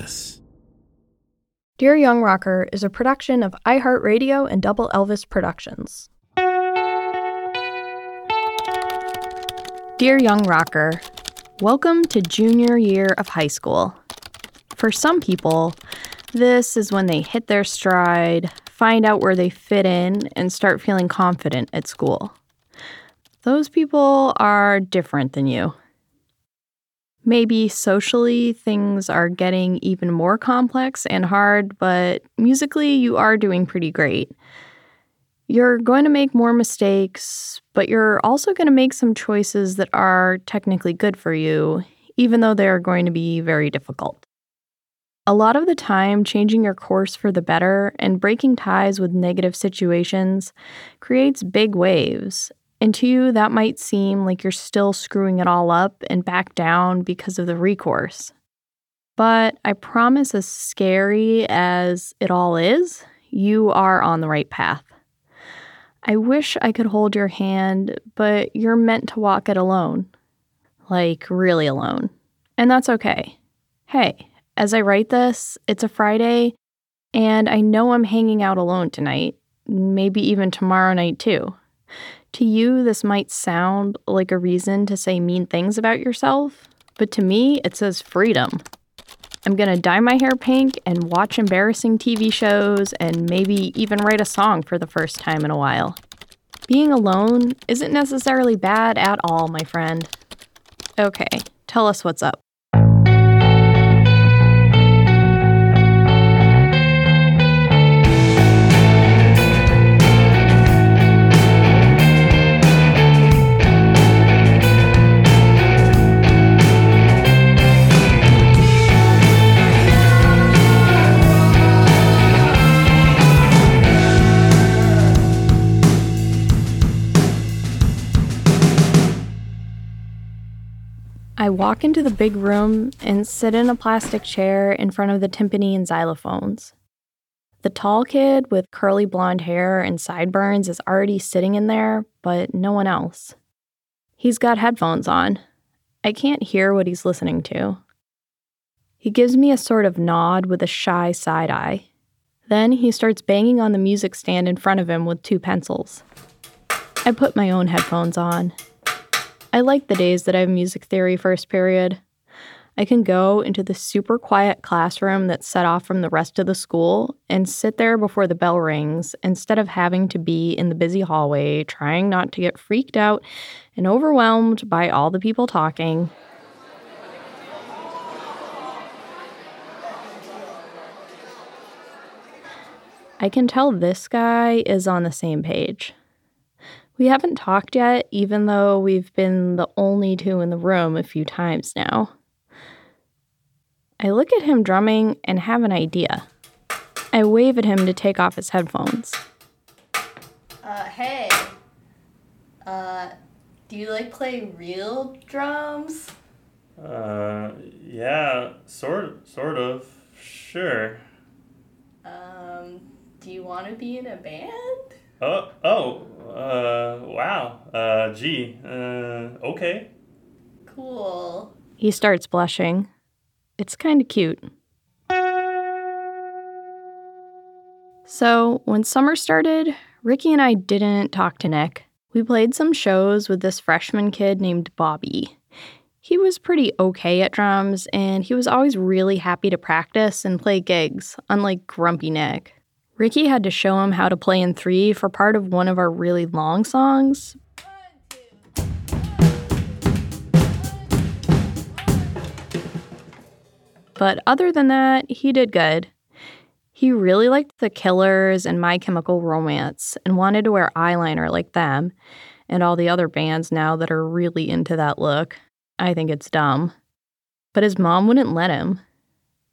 Elvis. Dear Young Rocker is a production of iHeartRadio and Double Elvis Productions. Dear Young Rocker, welcome to junior year of high school. For some people, this is when they hit their stride, find out where they fit in, and start feeling confident at school. Those people are different than you. Maybe socially things are getting even more complex and hard, but musically you are doing pretty great. You're going to make more mistakes, but you're also going to make some choices that are technically good for you, even though they're going to be very difficult. A lot of the time, changing your course for the better and breaking ties with negative situations creates big waves, and to you, that might seem like you're still screwing it all up and back down because of the recourse. But I promise, as scary as it all is, you are on the right path. I wish I could hold your hand, but you're meant to walk it alone. Like, really alone. And that's okay. Hey, as I write this, it's a Friday, and I know I'm hanging out alone tonight, maybe even tomorrow night too. To you, this might sound like a reason to say mean things about yourself, but to me, it says freedom. I'm gonna dye my hair pink and watch embarrassing TV shows and maybe even write a song for the first time in a while. Being alone isn't necessarily bad at all, my friend. Okay, tell us what's up. I walk into the big room and sit in a plastic chair in front of the timpani and xylophones. The tall kid with curly blonde hair and sideburns is already sitting in there, but no one else. He's got headphones on. I can't hear what he's listening to. He gives me a sort of nod with a shy side eye. Then he starts banging on the music stand in front of him with two pencils. I put my own headphones on I like the days that I have music theory first period. I can go into the super quiet classroom that's set off from the rest of the school and sit there before the bell rings instead of having to be in the busy hallway trying not to get freaked out and overwhelmed by all the people talking. I can tell this guy is on the same page. We haven't talked yet, even though we've been the only two in the room a few times now. I look at him drumming and have an idea. I wave at him to take off his headphones. Uh, hey. Uh, do you like play real drums? Uh, yeah, sort sort of. Sure. Um, do you want to be in a band? Oh, oh, uh, wow. Uh, gee, uh, okay. Cool. He starts blushing. It's kind of cute. So, when summer started, Ricky and I didn't talk to Nick. We played some shows with this freshman kid named Bobby. He was pretty okay at drums, and he was always really happy to practice and play gigs, unlike Grumpy Nick. Ricky had to show him how to play in three for part of one of our really long songs. But other than that, he did good. He really liked the Killers and My Chemical Romance and wanted to wear eyeliner like them and all the other bands now that are really into that look. I think it's dumb. But his mom wouldn't let him.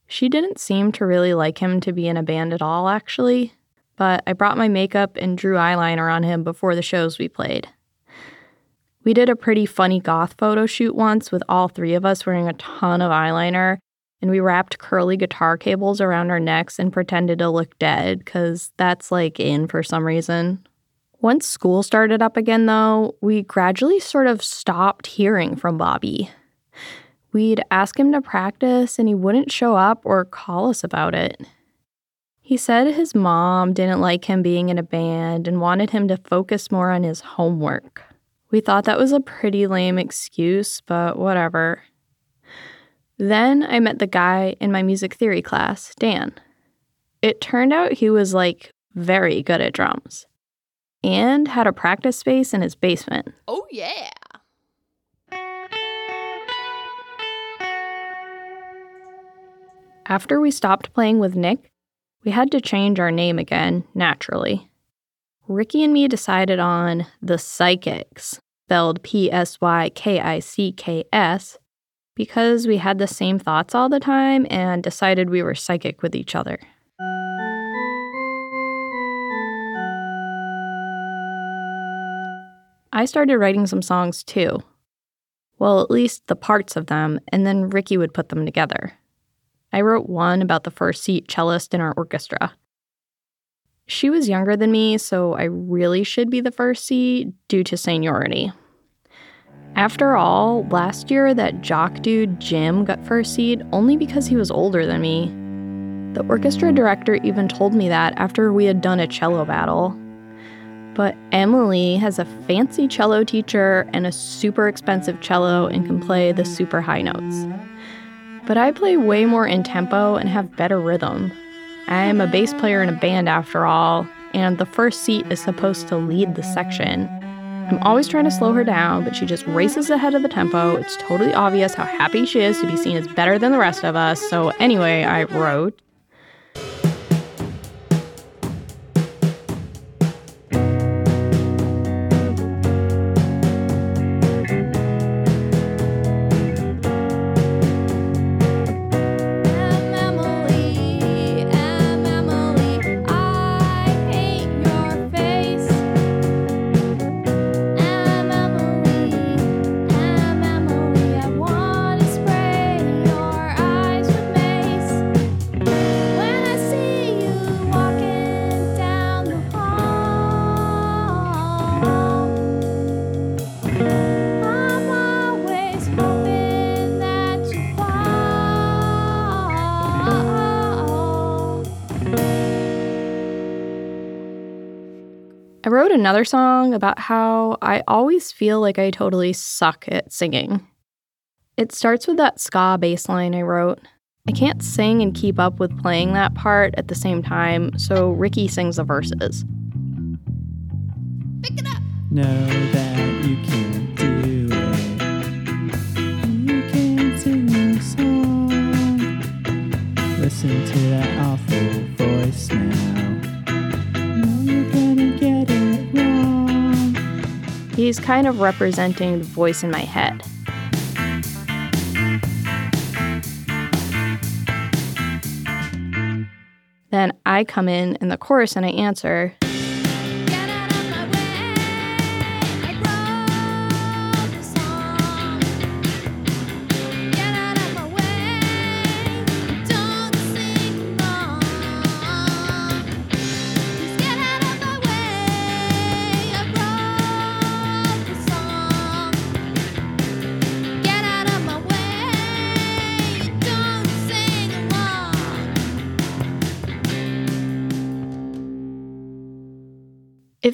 She didn't seem to really like him to be in a band at all, actually, but I brought my makeup and drew eyeliner on him before the shows we played. We did a pretty funny goth photo shoot once with all three of us wearing a ton of eyeliner, and we wrapped curly guitar cables around our necks and pretended to look dead, because that's like in for some reason. Once school started up again, though, we gradually sort of stopped hearing from Bobby. We'd ask him to practice and he wouldn't show up or call us about it. He said his mom didn't like him being in a band and wanted him to focus more on his homework. We thought that was a pretty lame excuse, but whatever. Then I met the guy in my music theory class, Dan. It turned out he was like very good at drums and had a practice space in his basement. Oh, yeah. After we stopped playing with Nick, we had to change our name again, naturally. Ricky and me decided on the Psychics, spelled P S Y K I C K S, because we had the same thoughts all the time and decided we were psychic with each other. I started writing some songs too. Well, at least the parts of them, and then Ricky would put them together. I wrote one about the first seat cellist in our orchestra. She was younger than me, so I really should be the first seat due to seniority. After all, last year that jock dude Jim got first seat only because he was older than me. The orchestra director even told me that after we had done a cello battle. But Emily has a fancy cello teacher and a super expensive cello and can play the super high notes. But I play way more in tempo and have better rhythm. I'm a bass player in a band after all, and the first seat is supposed to lead the section. I'm always trying to slow her down, but she just races ahead of the tempo. It's totally obvious how happy she is to be seen as better than the rest of us. So, anyway, I wrote I wrote another song about how I always feel like I totally suck at singing. It starts with that ska bass line I wrote. I can't sing and keep up with playing that part at the same time, so Ricky sings the verses. Pick it up. Know that you can't do it. You can't sing a song. Listen to that awful voice now. He's kind of representing the voice in my head. Then I come in in the chorus and I answer,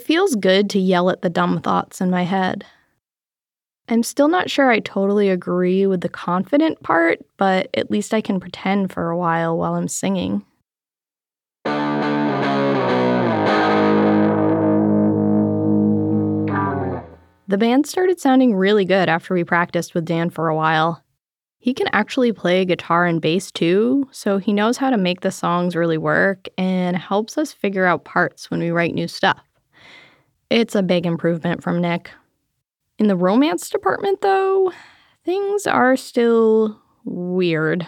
feels good to yell at the dumb thoughts in my head. I'm still not sure I totally agree with the confident part, but at least I can pretend for a while while I'm singing. The band started sounding really good after we practiced with Dan for a while. He can actually play guitar and bass too, so he knows how to make the songs really work and helps us figure out parts when we write new stuff. It's a big improvement from Nick. In the romance department, though, things are still weird.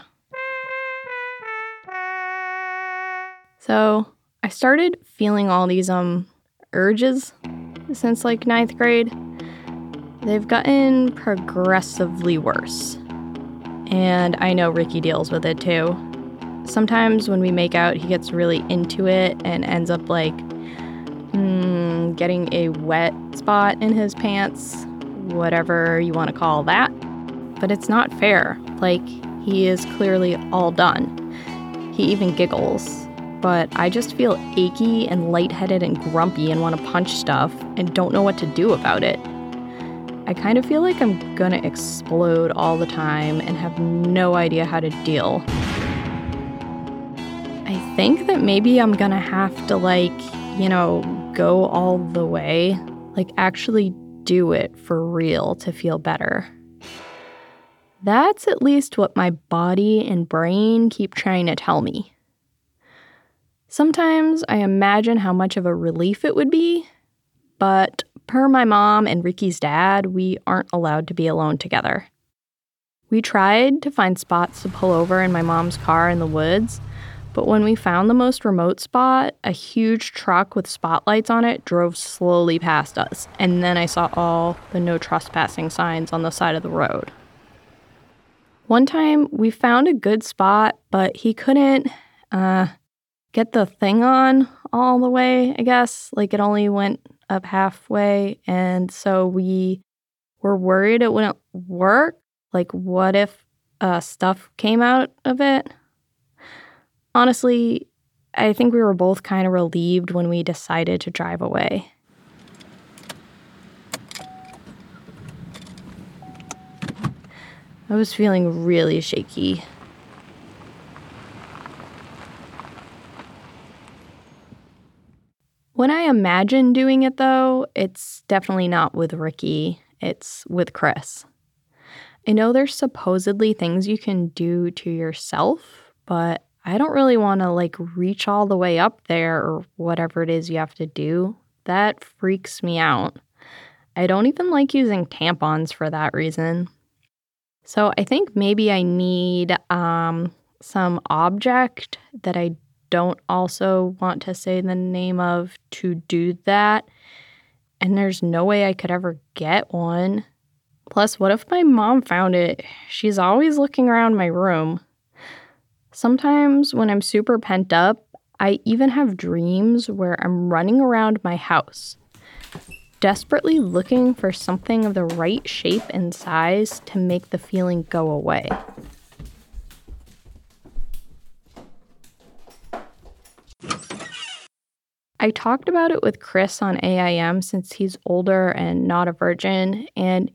So, I started feeling all these um urges since like ninth grade. They've gotten progressively worse. And I know Ricky deals with it too. Sometimes when we make out, he gets really into it and ends up like getting a wet spot in his pants, whatever you want to call that. but it's not fair. Like, he is clearly all done. He even giggles, but I just feel achy and lightheaded and grumpy and want to punch stuff and don't know what to do about it. I kind of feel like I'm gonna explode all the time and have no idea how to deal. I think that maybe I'm gonna have to, like, you know, go all the way, like, actually do it for real to feel better. That's at least what my body and brain keep trying to tell me. Sometimes I imagine how much of a relief it would be, but per my mom and Ricky's dad, we aren't allowed to be alone together. We tried to find spots to pull over in my mom's car in the woods, but when we found the most remote spot, a huge truck with spotlights on it drove slowly past us, and then I saw all the no trespassing signs on the side of the road. One time we found a good spot, but he couldn't uh, get the thing on all the way, I guess. Like it only went up halfway. And so we were worried it wouldn't work. Like, what if uh, stuff came out of it? Honestly, I think we were both kind of relieved when we decided to drive away. I was feeling really shaky. When I imagine doing it, though, it's definitely not with Ricky, it's with Chris. I know there's supposedly things you can do to yourself, but I don't really want to like reach all the way up there or whatever it is you have to do. That freaks me out. I don't even like using tampons for that reason. So I think maybe I need um, some object that I don't also want to say the name of to do that. And there's no way I could ever get one. Plus, what if my mom found it? She's always looking around my room. Sometimes when I'm super pent up, I even have dreams where I'm running around my house, desperately looking for something of the right shape and size to make the feeling go away. I talked about it with Chris on AIM since he's older and not a virgin. And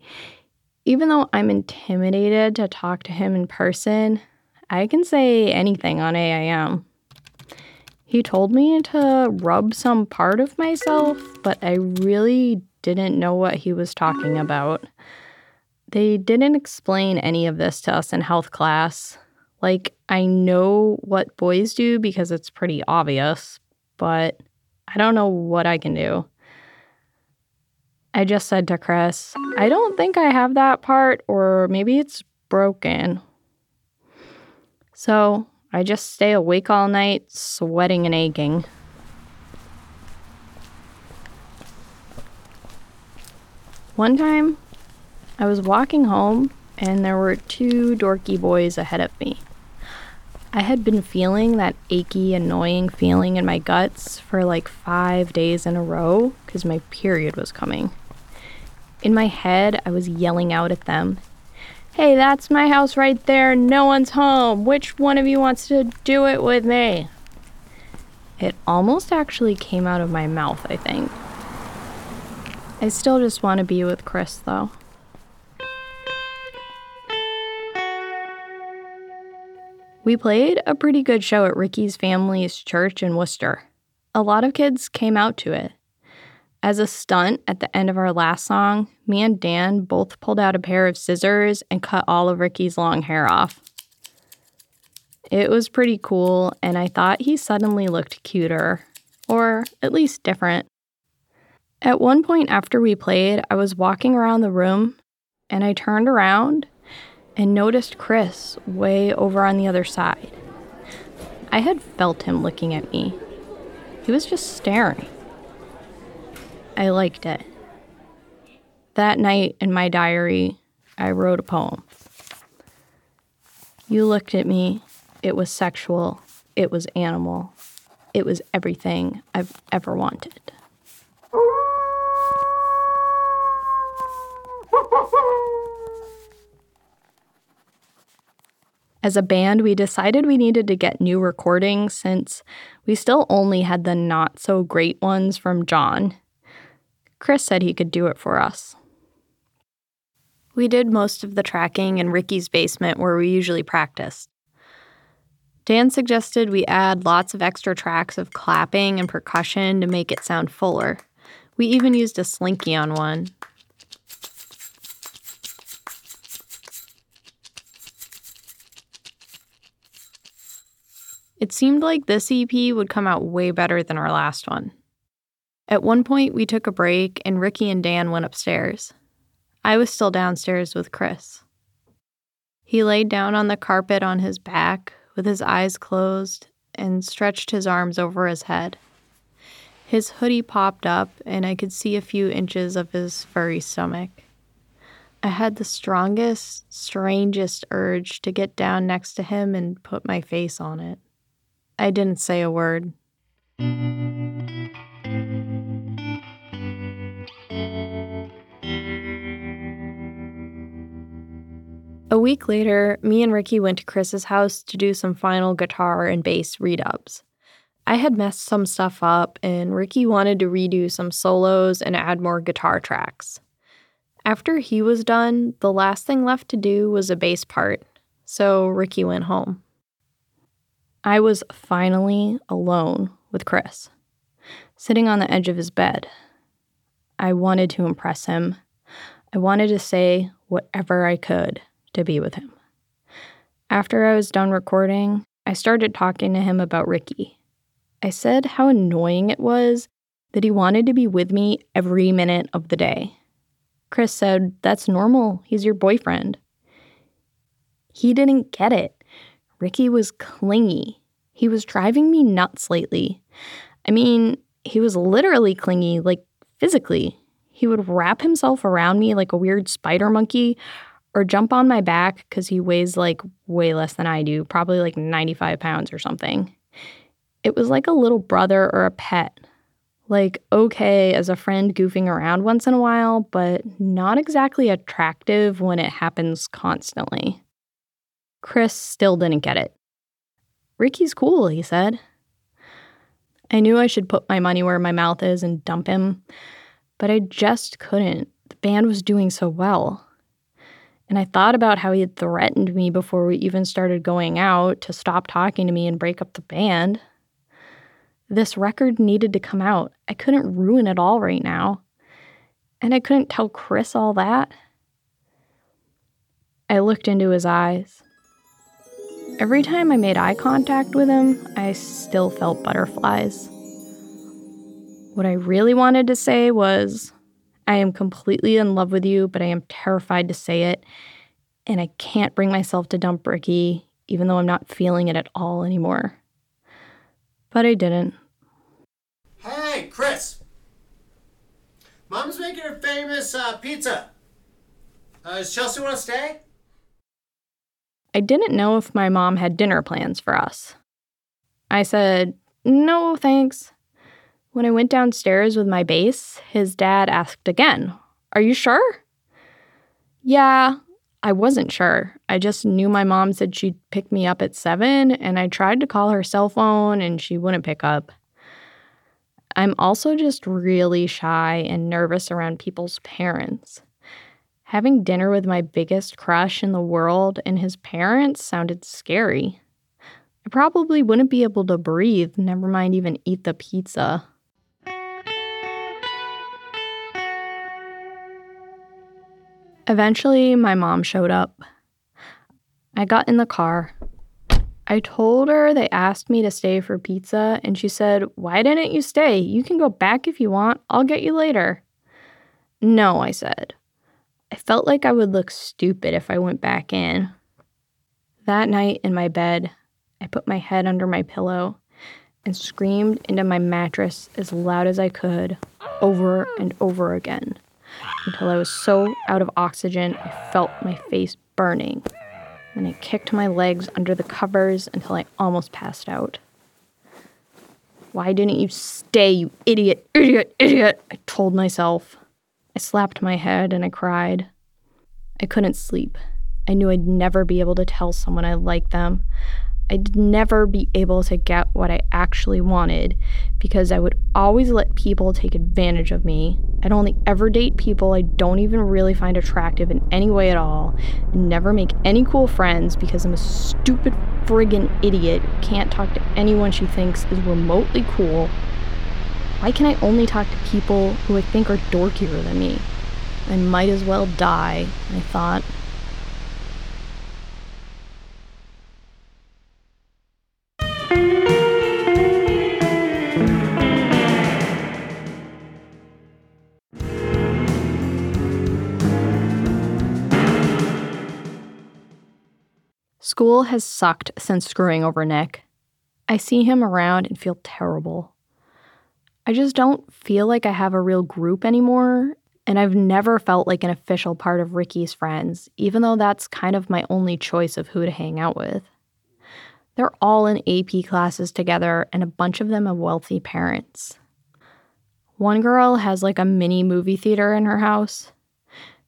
even though I'm intimidated to talk to him in person, I can say anything on AIM. He told me to rub some part of myself, but I really didn't know what he was talking about. They didn't explain any of this to us in health class. Like, I know what boys do because it's pretty obvious, but I don't know what I can do. I just said to Chris, I don't think I have that part, or maybe it's broken. So I just stay awake all night, sweating and aching. One time, I was walking home and there were two dorky boys ahead of me. I had been feeling that achy, annoying feeling in my guts for like five days in a row because my period was coming. In my head, I was yelling out at them Hey, that's my house right there. No one's home. Which one of you wants to do it with me? It almost actually came out of my mouth, I think. I still just want to be with Chris, though. We played a pretty good show at Ricky's family's church in Worcester. A lot of kids came out to it. As a stunt at the end of our last song, me and Dan both pulled out a pair of scissors and cut all of Ricky's long hair off. It was pretty cool, and I thought he suddenly looked cuter, or at least different. At one point after we played, I was walking around the room and I turned around and noticed Chris way over on the other side. I had felt him looking at me. He was just staring. I liked it. That night in my diary, I wrote a poem. You looked at me. It was sexual. It was animal. It was everything I've ever wanted. As a band, we decided we needed to get new recordings since we still only had the not so great ones from John. Chris said he could do it for us. We did most of the tracking in Ricky's basement where we usually practiced. Dan suggested we add lots of extra tracks of clapping and percussion to make it sound fuller. We even used a slinky on one. It seemed like this EP would come out way better than our last one. At one point, we took a break and Ricky and Dan went upstairs. I was still downstairs with Chris. He laid down on the carpet on his back with his eyes closed and stretched his arms over his head. His hoodie popped up, and I could see a few inches of his furry stomach. I had the strongest, strangest urge to get down next to him and put my face on it. I didn't say a word. A week later, me and Ricky went to Chris's house to do some final guitar and bass redubs. I had messed some stuff up, and Ricky wanted to redo some solos and add more guitar tracks. After he was done, the last thing left to do was a bass part, so Ricky went home. I was finally alone with Chris, sitting on the edge of his bed. I wanted to impress him. I wanted to say whatever I could to be with him. After I was done recording, I started talking to him about Ricky. I said how annoying it was that he wanted to be with me every minute of the day. Chris said, That's normal. He's your boyfriend. He didn't get it. Ricky was clingy. He was driving me nuts lately. I mean, he was literally clingy, like physically. He would wrap himself around me like a weird spider monkey or jump on my back because he weighs like way less than I do, probably like 95 pounds or something. It was like a little brother or a pet. Like, okay, as a friend goofing around once in a while, but not exactly attractive when it happens constantly. Chris still didn't get it. Ricky's cool, he said. I knew I should put my money where my mouth is and dump him, but I just couldn't. The band was doing so well. And I thought about how he had threatened me before we even started going out to stop talking to me and break up the band. This record needed to come out. I couldn't ruin it all right now. And I couldn't tell Chris all that. I looked into his eyes. Every time I made eye contact with him, I still felt butterflies. What I really wanted to say was, I am completely in love with you, but I am terrified to say it. And I can't bring myself to dump Ricky, even though I'm not feeling it at all anymore. But I didn't. Hey, Chris. Mom's making her famous uh, pizza. Uh, does Chelsea want to stay? I didn't know if my mom had dinner plans for us. I said, no, thanks. When I went downstairs with my bass, his dad asked again, Are you sure? Yeah, I wasn't sure. I just knew my mom said she'd pick me up at seven, and I tried to call her cell phone and she wouldn't pick up. I'm also just really shy and nervous around people's parents. Having dinner with my biggest crush in the world and his parents sounded scary. I probably wouldn't be able to breathe, never mind even eat the pizza. Eventually, my mom showed up. I got in the car. I told her they asked me to stay for pizza, and she said, Why didn't you stay? You can go back if you want. I'll get you later. No, I said. I felt like I would look stupid if I went back in. That night in my bed, I put my head under my pillow and screamed into my mattress as loud as I could, over and over again until I was so out of oxygen I felt my face burning. Then I kicked my legs under the covers until I almost passed out. Why didn't you stay, you idiot, idiot, idiot? I told myself. I slapped my head and I cried. I couldn't sleep. I knew I'd never be able to tell someone I liked them. I'd never be able to get what I actually wanted because I would always let people take advantage of me. I'd only ever date people I don't even really find attractive in any way at all, and never make any cool friends because I'm a stupid friggin' idiot who can't talk to anyone she thinks is remotely cool. Why can I only talk to people who I think are dorkier than me? I might as well die, I thought. School has sucked since screwing over Nick. I see him around and feel terrible. I just don't feel like I have a real group anymore, and I've never felt like an official part of Ricky's friends, even though that's kind of my only choice of who to hang out with. They're all in AP classes together, and a bunch of them have wealthy parents. One girl has like a mini movie theater in her house.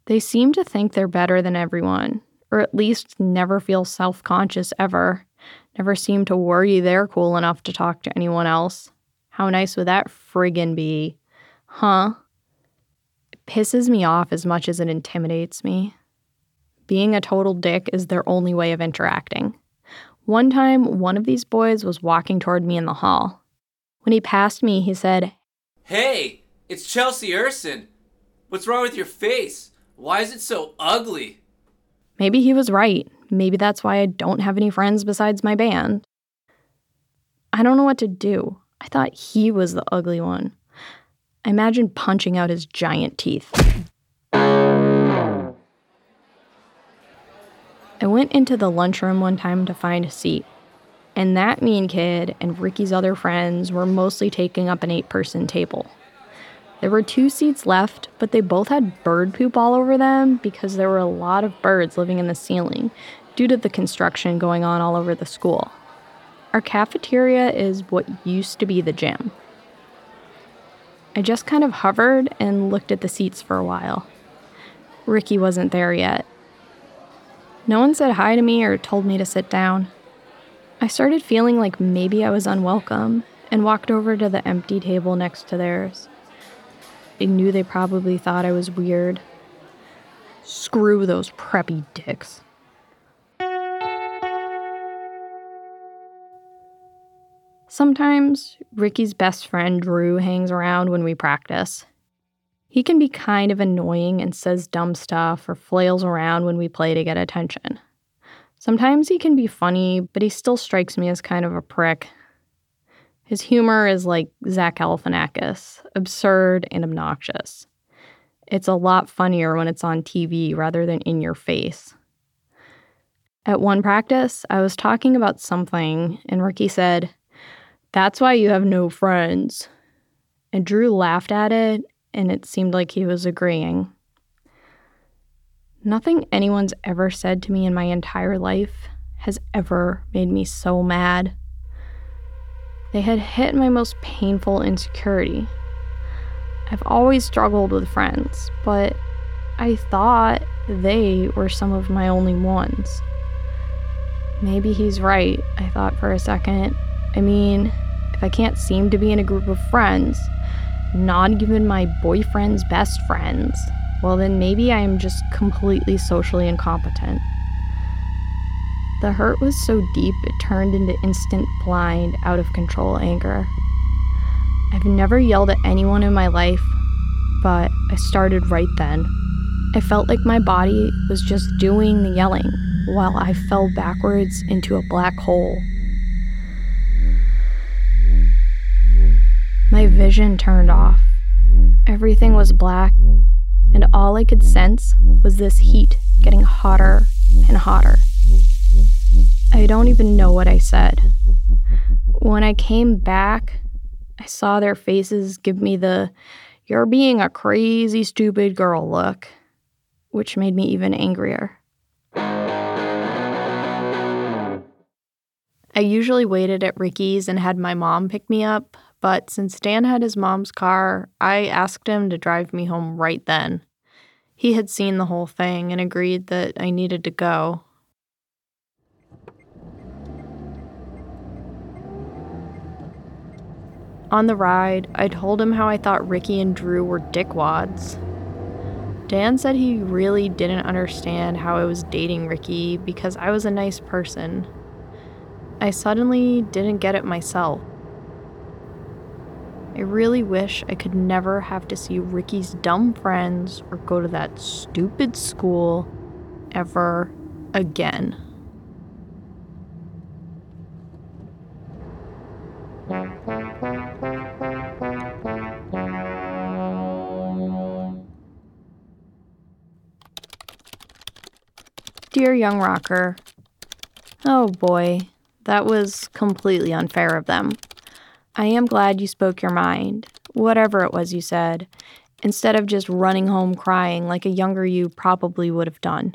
They seem to think they're better than everyone, or at least never feel self conscious ever, never seem to worry they're cool enough to talk to anyone else. How nice would that friggin' be? Huh? It pisses me off as much as it intimidates me. Being a total dick is their only way of interacting. One time, one of these boys was walking toward me in the hall. When he passed me, he said, Hey, it's Chelsea Urson. What's wrong with your face? Why is it so ugly? Maybe he was right. Maybe that's why I don't have any friends besides my band. I don't know what to do. I thought he was the ugly one. I imagined punching out his giant teeth. I went into the lunchroom one time to find a seat, and that mean kid and Ricky's other friends were mostly taking up an eight person table. There were two seats left, but they both had bird poop all over them because there were a lot of birds living in the ceiling due to the construction going on all over the school. Our cafeteria is what used to be the gym. I just kind of hovered and looked at the seats for a while. Ricky wasn't there yet. No one said hi to me or told me to sit down. I started feeling like maybe I was unwelcome and walked over to the empty table next to theirs. I knew they probably thought I was weird. Screw those preppy dicks. Sometimes Ricky's best friend Drew hangs around when we practice. He can be kind of annoying and says dumb stuff or flails around when we play to get attention. Sometimes he can be funny, but he still strikes me as kind of a prick. His humor is like Zach Galifianakis, absurd and obnoxious. It's a lot funnier when it's on TV rather than in your face. At one practice, I was talking about something, and Ricky said, That's why you have no friends. And Drew laughed at it, and it seemed like he was agreeing. Nothing anyone's ever said to me in my entire life has ever made me so mad. They had hit my most painful insecurity. I've always struggled with friends, but I thought they were some of my only ones. Maybe he's right, I thought for a second. I mean, if I can't seem to be in a group of friends, not even my boyfriend's best friends, well, then maybe I am just completely socially incompetent. The hurt was so deep it turned into instant, blind, out of control anger. I've never yelled at anyone in my life, but I started right then. I felt like my body was just doing the yelling while I fell backwards into a black hole. My vision turned off. Everything was black, and all I could sense was this heat getting hotter and hotter. I don't even know what I said. When I came back, I saw their faces give me the you're being a crazy, stupid girl look, which made me even angrier. I usually waited at Ricky's and had my mom pick me up, but since Dan had his mom's car, I asked him to drive me home right then. He had seen the whole thing and agreed that I needed to go. On the ride, I told him how I thought Ricky and Drew were dickwads. Dan said he really didn't understand how I was dating Ricky because I was a nice person. I suddenly didn't get it myself. I really wish I could never have to see Ricky's dumb friends or go to that stupid school ever again. Dear young rocker, oh boy, that was completely unfair of them. I am glad you spoke your mind, whatever it was you said, instead of just running home crying like a younger you probably would have done.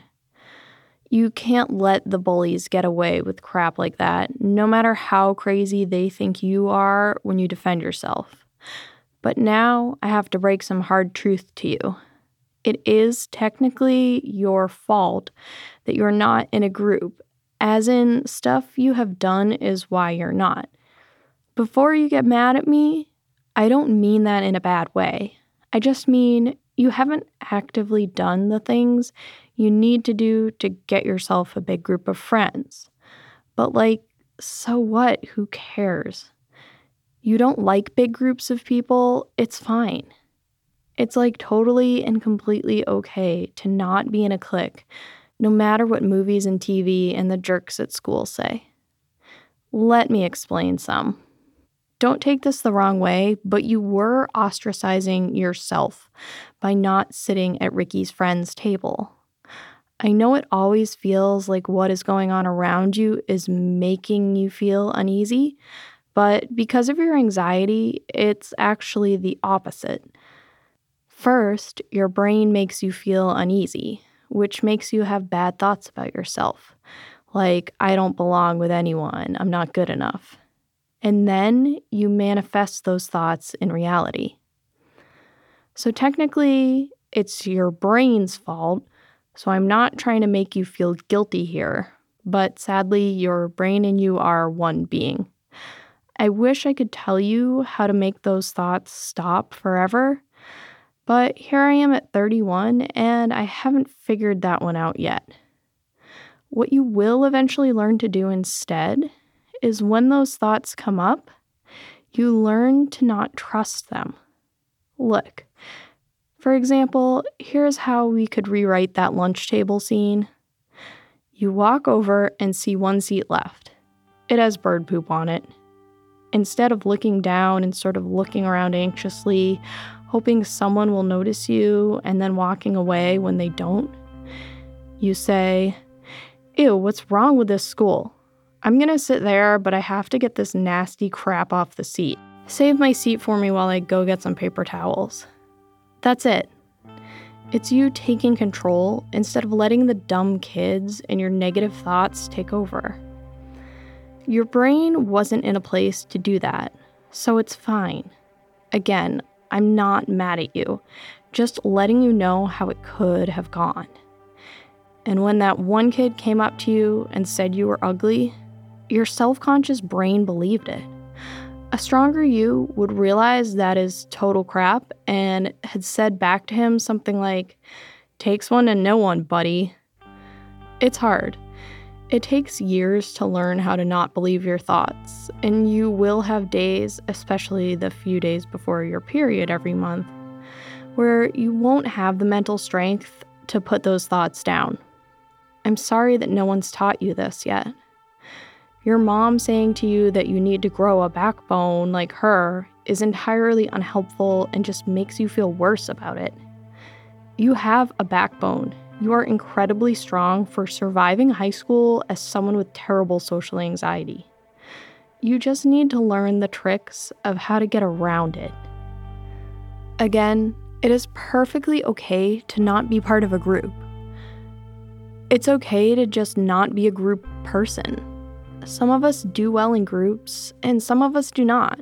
You can't let the bullies get away with crap like that, no matter how crazy they think you are when you defend yourself. But now I have to break some hard truth to you. It is technically your fault that you're not in a group, as in, stuff you have done is why you're not. Before you get mad at me, I don't mean that in a bad way. I just mean you haven't actively done the things you need to do to get yourself a big group of friends. But, like, so what? Who cares? You don't like big groups of people, it's fine. It's like totally and completely okay to not be in a clique, no matter what movies and TV and the jerks at school say. Let me explain some. Don't take this the wrong way, but you were ostracizing yourself by not sitting at Ricky's friend's table. I know it always feels like what is going on around you is making you feel uneasy, but because of your anxiety, it's actually the opposite. First, your brain makes you feel uneasy, which makes you have bad thoughts about yourself, like, I don't belong with anyone, I'm not good enough. And then you manifest those thoughts in reality. So, technically, it's your brain's fault, so I'm not trying to make you feel guilty here, but sadly, your brain and you are one being. I wish I could tell you how to make those thoughts stop forever, but here I am at 31 and I haven't figured that one out yet. What you will eventually learn to do instead is when those thoughts come up, you learn to not trust them. Look, for example, here's how we could rewrite that lunch table scene. You walk over and see one seat left. It has bird poop on it. Instead of looking down and sort of looking around anxiously, hoping someone will notice you and then walking away when they don't, you say, Ew, what's wrong with this school? I'm gonna sit there, but I have to get this nasty crap off the seat. Save my seat for me while I go get some paper towels. That's it. It's you taking control instead of letting the dumb kids and your negative thoughts take over. Your brain wasn't in a place to do that, so it's fine. Again, I'm not mad at you, just letting you know how it could have gone. And when that one kid came up to you and said you were ugly, your self conscious brain believed it. A stronger you would realize that is total crap and had said back to him something like, Takes one and no one, buddy. It's hard. It takes years to learn how to not believe your thoughts, and you will have days, especially the few days before your period every month, where you won't have the mental strength to put those thoughts down. I'm sorry that no one's taught you this yet. Your mom saying to you that you need to grow a backbone like her is entirely unhelpful and just makes you feel worse about it. You have a backbone. You are incredibly strong for surviving high school as someone with terrible social anxiety. You just need to learn the tricks of how to get around it. Again, it is perfectly okay to not be part of a group. It's okay to just not be a group person. Some of us do well in groups, and some of us do not.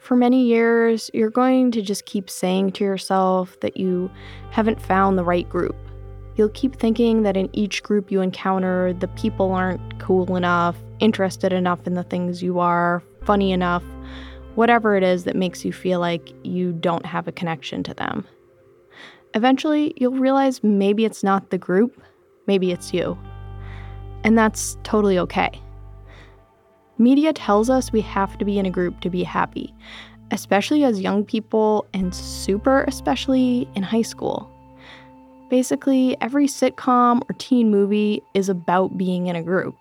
For many years, you're going to just keep saying to yourself that you haven't found the right group. You'll keep thinking that in each group you encounter, the people aren't cool enough, interested enough in the things you are, funny enough, whatever it is that makes you feel like you don't have a connection to them. Eventually, you'll realize maybe it's not the group, maybe it's you. And that's totally okay. Media tells us we have to be in a group to be happy, especially as young people and super especially in high school. Basically, every sitcom or teen movie is about being in a group.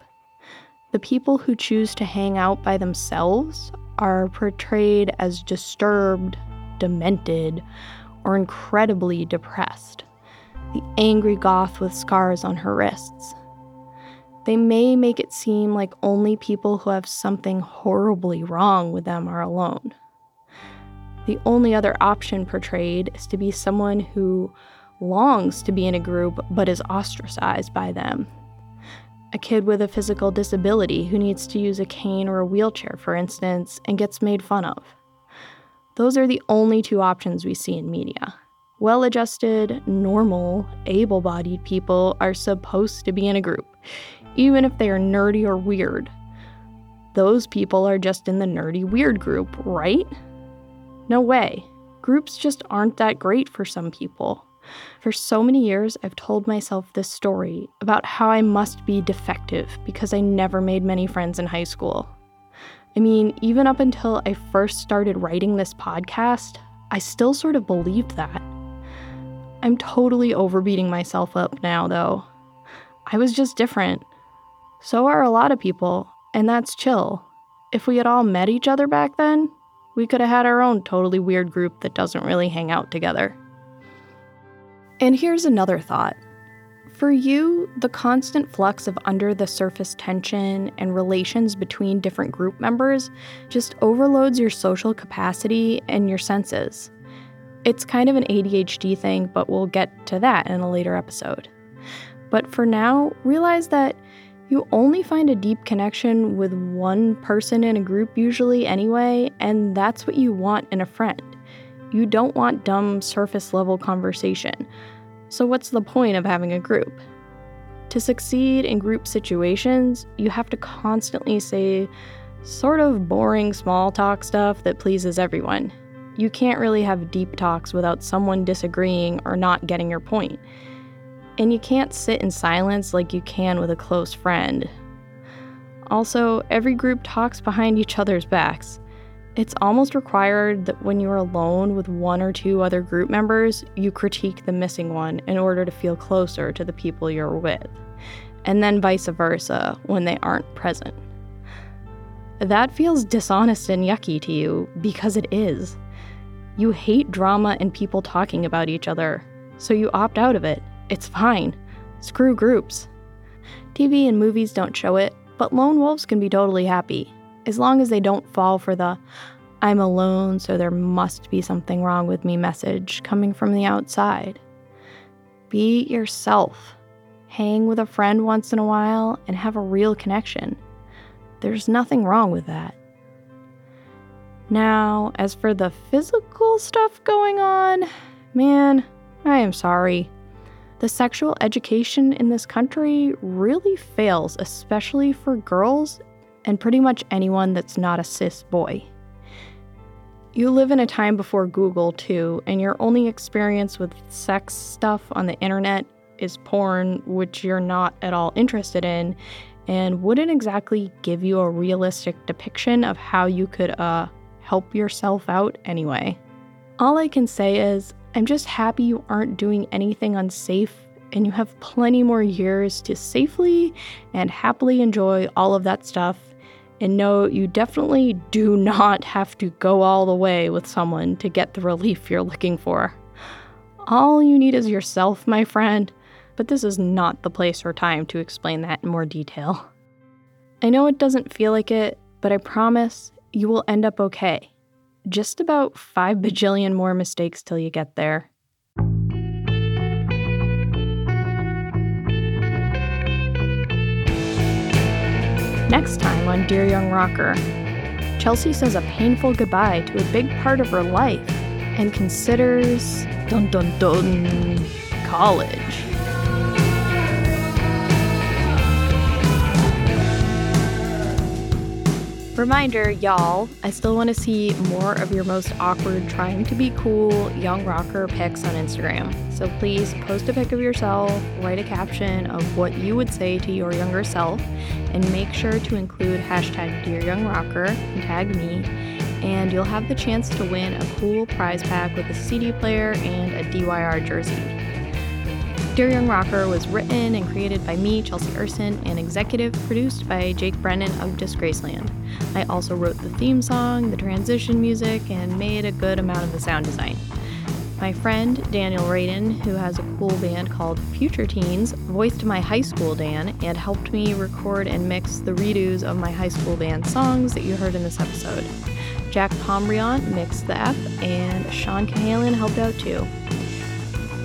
The people who choose to hang out by themselves are portrayed as disturbed, demented, or incredibly depressed. The angry goth with scars on her wrists. They may make it seem like only people who have something horribly wrong with them are alone. The only other option portrayed is to be someone who longs to be in a group but is ostracized by them. A kid with a physical disability who needs to use a cane or a wheelchair, for instance, and gets made fun of. Those are the only two options we see in media. Well adjusted, normal, able bodied people are supposed to be in a group, even if they are nerdy or weird. Those people are just in the nerdy weird group, right? No way. Groups just aren't that great for some people. For so many years, I've told myself this story about how I must be defective because I never made many friends in high school. I mean, even up until I first started writing this podcast, I still sort of believed that. I'm totally overbeating myself up now, though. I was just different. So are a lot of people, and that's chill. If we had all met each other back then, we could have had our own totally weird group that doesn't really hang out together. And here's another thought. For you, the constant flux of under the surface tension and relations between different group members just overloads your social capacity and your senses. It's kind of an ADHD thing, but we'll get to that in a later episode. But for now, realize that you only find a deep connection with one person in a group, usually anyway, and that's what you want in a friend. You don't want dumb surface level conversation. So, what's the point of having a group? To succeed in group situations, you have to constantly say sort of boring small talk stuff that pleases everyone. You can't really have deep talks without someone disagreeing or not getting your point. And you can't sit in silence like you can with a close friend. Also, every group talks behind each other's backs. It's almost required that when you're alone with one or two other group members, you critique the missing one in order to feel closer to the people you're with, and then vice versa when they aren't present. That feels dishonest and yucky to you because it is. You hate drama and people talking about each other, so you opt out of it. It's fine. Screw groups. TV and movies don't show it, but lone wolves can be totally happy as long as they don't fall for the I'm alone, so there must be something wrong with me message coming from the outside. Be yourself. Hang with a friend once in a while and have a real connection. There's nothing wrong with that. Now, as for the physical stuff going on, man, I am sorry. The sexual education in this country really fails, especially for girls and pretty much anyone that's not a cis boy. You live in a time before Google, too, and your only experience with sex stuff on the internet is porn, which you're not at all interested in, and wouldn't exactly give you a realistic depiction of how you could, uh, help yourself out anyway. All I can say is, I'm just happy you aren't doing anything unsafe and you have plenty more years to safely and happily enjoy all of that stuff and no, you definitely do not have to go all the way with someone to get the relief you're looking for. All you need is yourself, my friend, but this is not the place or time to explain that in more detail. I know it doesn't feel like it, but I promise you will end up okay. Just about five bajillion more mistakes till you get there. Next time on Dear Young Rocker, Chelsea says a painful goodbye to a big part of her life and considers dun dun dun college. Reminder, y'all, I still want to see more of your most awkward, trying to be cool young rocker pics on Instagram. So please post a pic of yourself, write a caption of what you would say to your younger self, and make sure to include hashtag Dear Young Rocker and tag me. And you'll have the chance to win a cool prize pack with a CD player and a DYR jersey. Dear Young Rocker was written and created by me, Chelsea Urson, and executive produced by Jake Brennan of Disgraceland. I also wrote the theme song, the transition music, and made a good amount of the sound design. My friend Daniel Radin, who has a cool band called Future Teens, voiced my high school Dan and helped me record and mix the redos of my high school band songs that you heard in this episode. Jack Pombriant mixed the F, and Sean Cahalan helped out too.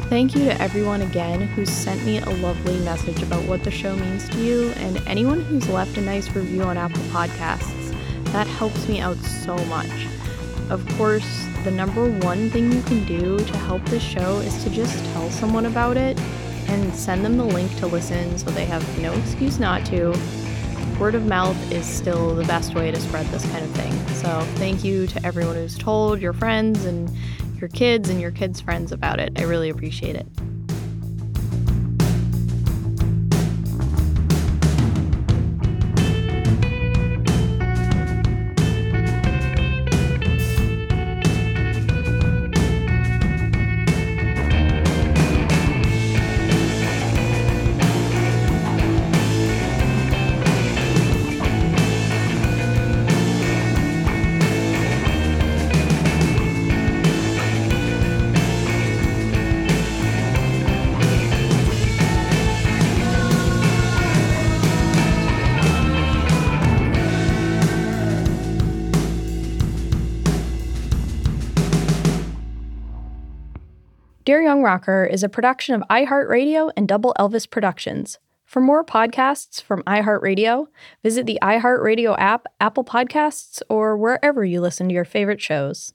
Thank you to everyone again who sent me a lovely message about what the show means to you, and anyone who's left a nice review on Apple Podcasts. That helps me out so much. Of course, the number one thing you can do to help this show is to just tell someone about it and send them the link to listen so they have no excuse not to. Word of mouth is still the best way to spread this kind of thing. So, thank you to everyone who's told your friends and your kids and your kids' friends about it. I really appreciate it. Rocker is a production of iHeartRadio and Double Elvis Productions. For more podcasts from iHeartRadio, visit the iHeartRadio app, Apple Podcasts, or wherever you listen to your favorite shows.